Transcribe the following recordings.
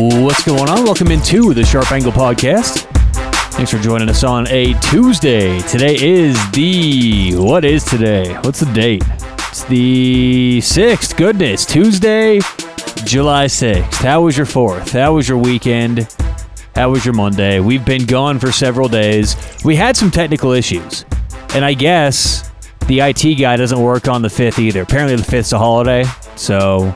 What's going on? Welcome into the Sharp Angle Podcast. Thanks for joining us on a Tuesday. Today is the. What is today? What's the date? It's the 6th. Goodness. Tuesday, July 6th. How was your 4th? How was your weekend? How was your Monday? We've been gone for several days. We had some technical issues. And I guess the IT guy doesn't work on the 5th either. Apparently, the 5th's a holiday. So,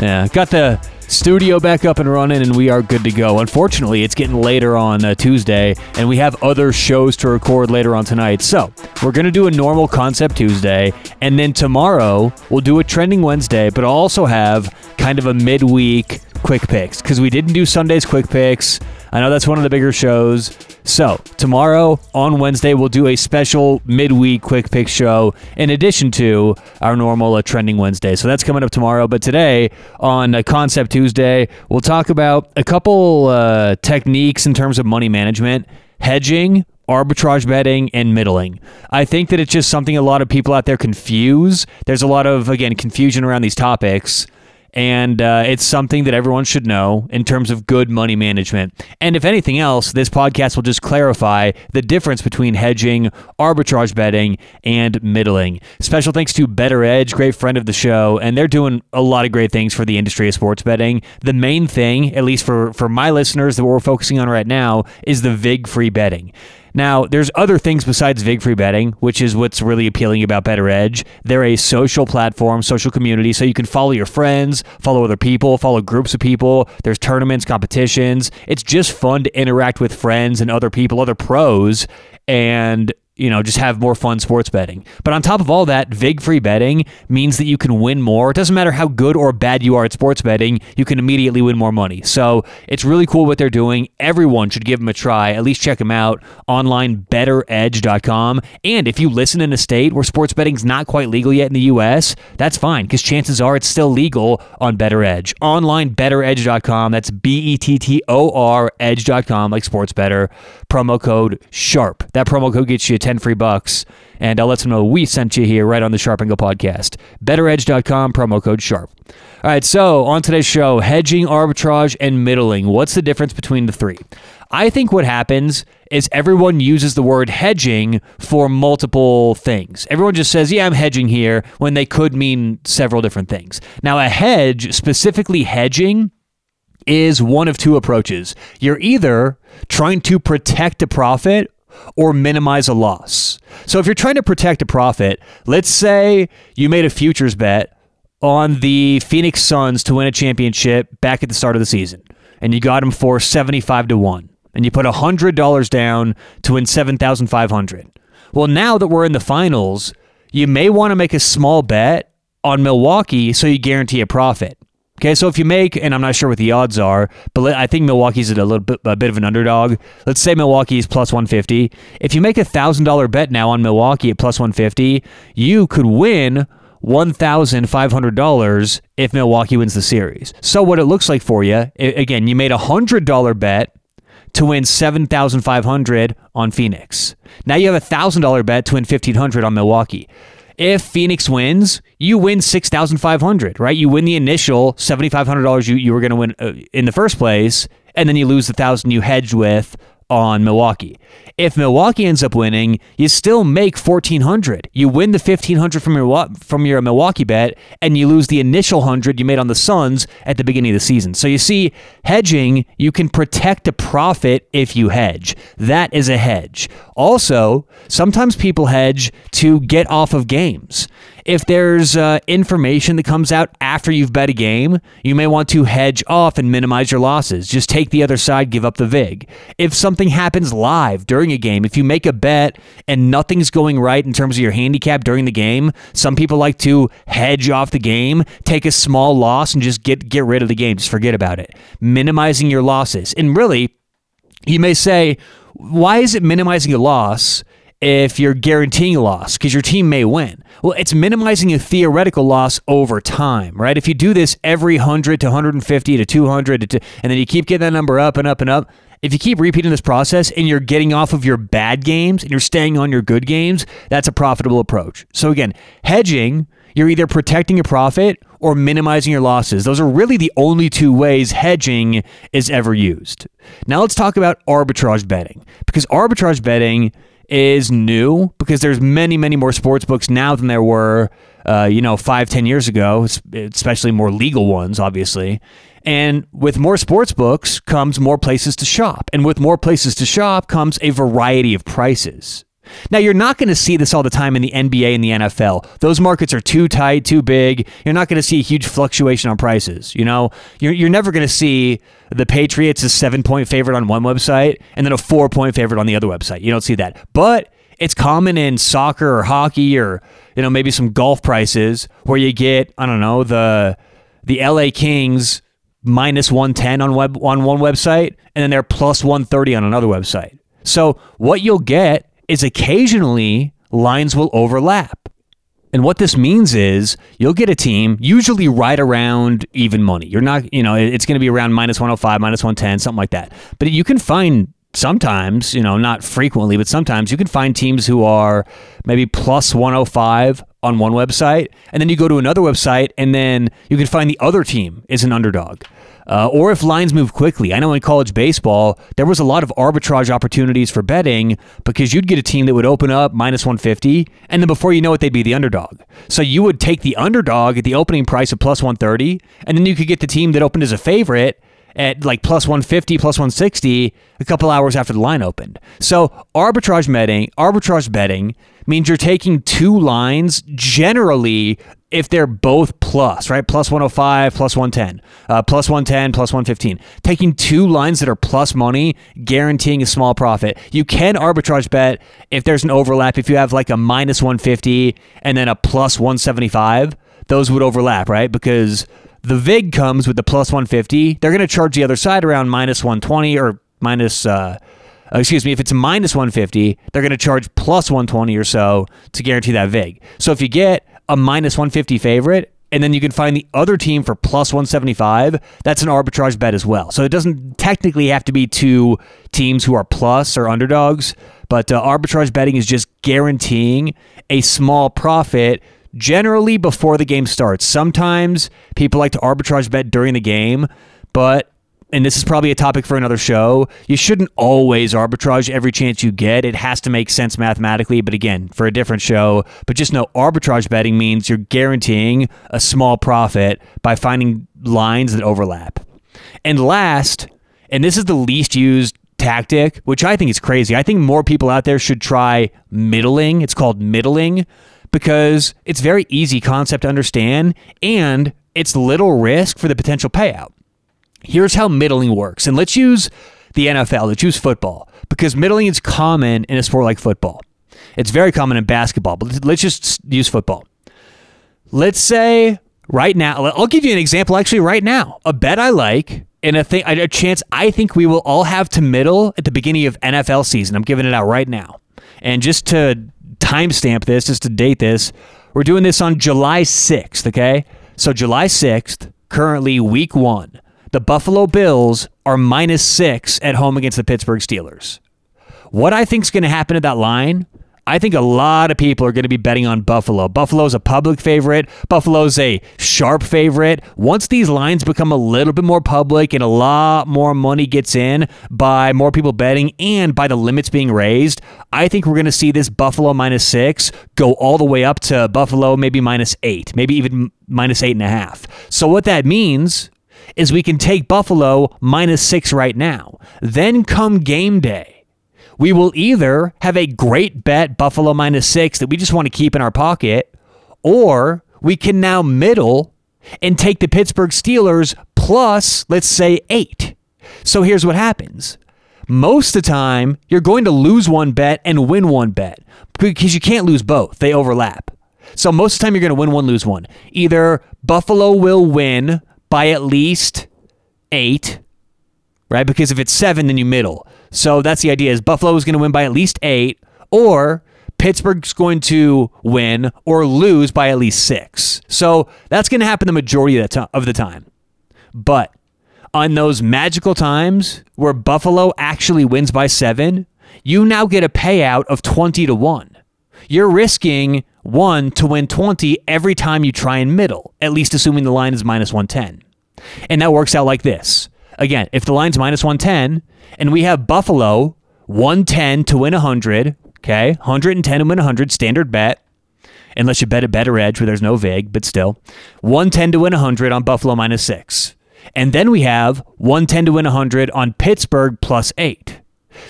yeah. Got the studio back up and running, and we are good to go. Unfortunately, it's getting later on uh, Tuesday, and we have other shows to record later on tonight. So we're going to do a normal concept Tuesday, and then tomorrow we'll do a trending Wednesday, but I'll also have kind of a midweek quick picks because we didn't do Sunday's quick picks. I know that's one of the bigger shows. So, tomorrow on Wednesday, we'll do a special midweek quick pick show in addition to our normal uh, trending Wednesday. So, that's coming up tomorrow. But today, on uh, Concept Tuesday, we'll talk about a couple uh, techniques in terms of money management, hedging, arbitrage betting and middling. I think that it's just something a lot of people out there confuse. There's a lot of, again, confusion around these topics and uh, it's something that everyone should know in terms of good money management. And if anything else, this podcast will just clarify the difference between hedging, arbitrage betting, and middling. Special thanks to BettorEdge, great friend of the show, and they're doing a lot of great things for the industry of sports betting. The main thing, at least for for my listeners, that we're focusing on right now, is the VIG free betting. Now, there's other things besides VIG free betting, which is what's really appealing about BettorEdge. They're a social platform, social community, so you can follow your friends, follow other people, follow groups of people. There's tournaments, competitions. It's just fun to interact with friends and other people, other pros, and you know, just have more fun sports betting. But on top of all that, VIG free betting means that you can win more. It doesn't matter how good or bad you are at sports betting, you can immediately win more money. So it's really cool what they're doing. Everyone should give them a try. At least check them out online, bettoredge.com. And if you listen in a state where sports betting's not quite legal yet in the US, that's fine because chances are it's still legal on BettorEdge. Online, bettoredge.com. That's B E T T O R edge.com, like sports better. Promo code SHARP. That promo code gets you 10 free bucks. And I'll let them know we sent you here right on the Sharp Angle podcast. BettorEdge.com, promo code SHARP. All right, so on today's show, hedging, arbitrage, and middling. What's the difference between the three? I think what happens is everyone uses the word hedging for multiple things. Everyone just says, yeah, I'm hedging here, when they could mean several different things. Now, a hedge, specifically hedging, is one of two approaches. You're either trying to protect a profit or minimize a loss. So if you're trying to protect a profit, let's say you made a futures bet on the Phoenix Suns to win a championship back at the start of the season, and you got them for 75 to 1, and you put $100 down to win 7,500. Well, now that we're in the finals, you may want to make a small bet on Milwaukee so you guarantee a profit. Okay, so if you make, and I'm not sure what the odds are, but I think Milwaukee's a little bit, a bit of an underdog. Let's say Milwaukee's plus 150. If you make a thousand dollar bet now on Milwaukee at plus 150, you could win $1,500 if Milwaukee wins the series. So what it looks like for you, again, you made a hundred dollar bet to win 7500 on Phoenix. Now you have a $1,000 bet to win 1500 on Milwaukee if Phoenix wins, you win six thousand five hundred, right? You win the initial seventy five hundred dollars you you were going to win uh, in the first place, and then you lose the thousand you hedged with on Milwaukee. If Milwaukee ends up winning, you still make 1400. You win the 1500 from your from your Milwaukee bet and you lose the initial 100 you made on the Suns at the beginning of the season. So you see, hedging, you can protect a profit if you hedge. That is a hedge. Also, sometimes people hedge to get off of games. If there's uh, information that comes out after you've bet a game, you may want to hedge off and minimize your losses. Just take the other side, give up the VIG. If something happens live during a game, if you make a bet and nothing's going right in terms of your handicap during the game, some people like to hedge off the game, take a small loss, and just get, get rid of the game. Just forget about it. Minimizing your losses. And really, you may say, why is it minimizing a loss if you're guaranteeing a loss because your team may win. Well, it's minimizing a theoretical loss over time, right? If you do this every 100 to 150 to 200 to, and then you keep getting that number up and up and up, if you keep repeating this process and you're getting off of your bad games and you're staying on your good games, that's a profitable approach. So again, hedging you're either protecting your profit or minimizing your losses. Those are really the only two ways hedging is ever used. Now let's talk about arbitrage betting because arbitrage betting is new because there's many, many more sports books now than there were, uh, you know, five, ten years ago, especially more legal ones, obviously. And with more sports books comes more places to shop. And with more places to shop comes a variety of prices. Now, you're not going to see this all the time in the NBA and the NFL. Those markets are too tight, too big. You're not going to see a huge fluctuation on prices. You know, you're, you're never going to see the Patriots a seven point favorite on one website and then a four point favorite on the other website. You don't see that. But it's common in soccer or hockey or, you know, maybe some golf prices where you get, I don't know, the the LA Kings minus 110 on web on one website and then they're plus 130 on another website. So what you'll get is occasionally lines will overlap. And what this means is you'll get a team usually right around even money. You're not, you know, it's going to be around minus 105, minus 110, something like that. But you can find sometimes, you know, not frequently, but sometimes you can find teams who are maybe plus 105 on one website, and then you go to another website, and then you can find the other team is an underdog. Uh, or if lines move quickly. I know in college baseball, there was a lot of arbitrage opportunities for betting because you'd get a team that would open up minus 150, and then before you know it, they'd be the underdog. So you would take the underdog at the opening price of plus 130, and then you could get the team that opened as a favorite at like plus 150, plus 160 a couple hours after the line opened. So arbitrage betting, arbitrage betting means you're taking two lines generally if they're both plus, right? Plus 105, plus 110, uh, plus 110, plus 115. Taking two lines that are plus money, guaranteeing a small profit. You can arbitrage bet if there's an overlap. If you have like a minus 150 and then a plus 175, those would overlap, right? Because the VIG comes with the plus 150. They're going to charge the other side around minus 120 or minus, uh, uh, excuse me, if it's minus 150, they're going to charge plus 120 or so to guarantee that VIG. So if you get a minus 150 favorite and then you can find the other team for plus 175, that's an arbitrage bet as well. So it doesn't technically have to be two teams who are plus or underdogs, but uh, arbitrage betting is just guaranteeing a small profit generally before the game starts. Sometimes people like to arbitrage bet during the game, but and this is probably a topic for another show. You shouldn't always arbitrage every chance you get. It has to make sense mathematically, but again, for a different show. But just know arbitrage betting means you're guaranteeing a small profit by finding lines that overlap. And last, and this is the least used tactic, which I think is crazy. I think more people out there should try middling. It's called middling because it's very easy concept to understand and it's little risk for the potential payout. Here's how middling works. And let's use the NFL, let's use football because middling is common in a sport like football. It's very common in basketball, but let's just use football. Let's say right now, I'll give you an example actually right now. A bet I like and a thing a chance I think we will all have to middle at the beginning of NFL season. I'm giving it out right now. And just to timestamp this, just to date this. We're doing this on July 6th, okay? So July 6th, currently week one, the Buffalo Bills are minus six at home against the Pittsburgh Steelers. What I think is going to happen to that line I think a lot of people are going to be betting on Buffalo. Buffalo's a public favorite. Buffalo's a sharp favorite. Once these lines become a little bit more public and a lot more money gets in by more people betting and by the limits being raised, I think we're going to see this Buffalo minus six go all the way up to Buffalo maybe minus eight, maybe even minus eight and a half. So what that means is we can take Buffalo minus six right now. Then come game day we will either have a great bet Buffalo minus six that we just want to keep in our pocket, or we can now middle and take the Pittsburgh Steelers plus, let's say, eight. So here's what happens. Most of the time, you're going to lose one bet and win one bet because you can't lose both. They overlap. So most of the time, you're going to win one, lose one. Either Buffalo will win by at least eight, right? Because if it's seven, then you middle. So that's the idea: is Buffalo is going to win by at least eight, or Pittsburgh's going to win or lose by at least six. So that's going to happen the majority of the, time. But on those magical times where Buffalo actually wins by seven, you now get a payout of 20 to 1. you're risking one to win 20 every time you try and middle, at least assuming the line is minus 110. And that works out like this. Again, if the line's minus 110 and we have Buffalo 110 to win 100, okay, 110 to win 100, standard bet, unless you bet a BettorEdge where there's no vig, but still, 110 to win 100 on Buffalo minus six. And then we have 110 to win 100 on Pittsburgh plus eight.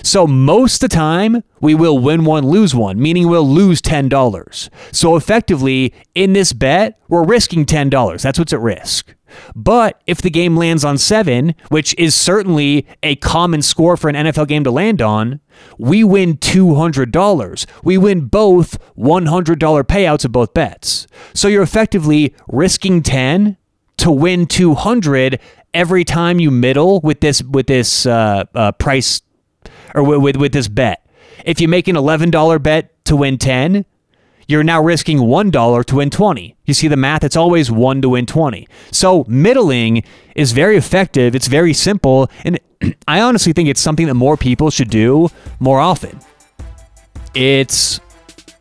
So most of the time, we will win one, lose one, meaning we'll lose $10. So effectively, in this bet, we're risking $10. That's what's at risk. But if the game lands on seven, which is certainly a common score for an NFL game to land on, we win $200. We win both $100 payouts of both bets. So you're effectively risking 10 to win 200 every time you middle with this with this uh, uh, price or with, with, with this bet. If you make an $11 bet to win 10, you're now risking $1 to win 20. You see the math? It's always 1 to win 20. So middling is very effective. It's very simple. And I honestly think it's something that more people should do more often. It's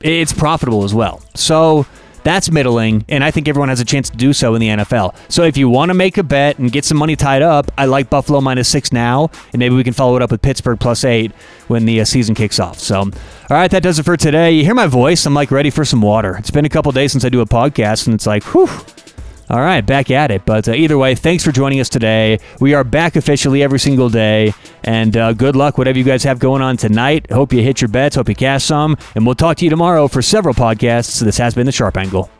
it's profitable as well. So that's middling, and I think everyone has a chance to do so in the NFL. So if you want to make a bet and get some money tied up, I like Buffalo minus six now, and maybe we can follow it up with Pittsburgh plus eight when the uh, season kicks off. So, all right, that does it for today. You hear my voice? I'm like ready for some water. It's been a couple days since I do a podcast, and it's like, whew. All right, back at it. But uh, either way, thanks for joining us today. We are back officially every single day. And uh, good luck, whatever you guys have going on tonight. Hope you hit your bets. Hope you cash some. And we'll talk to you tomorrow for several podcasts. This has been The Sharp Angle.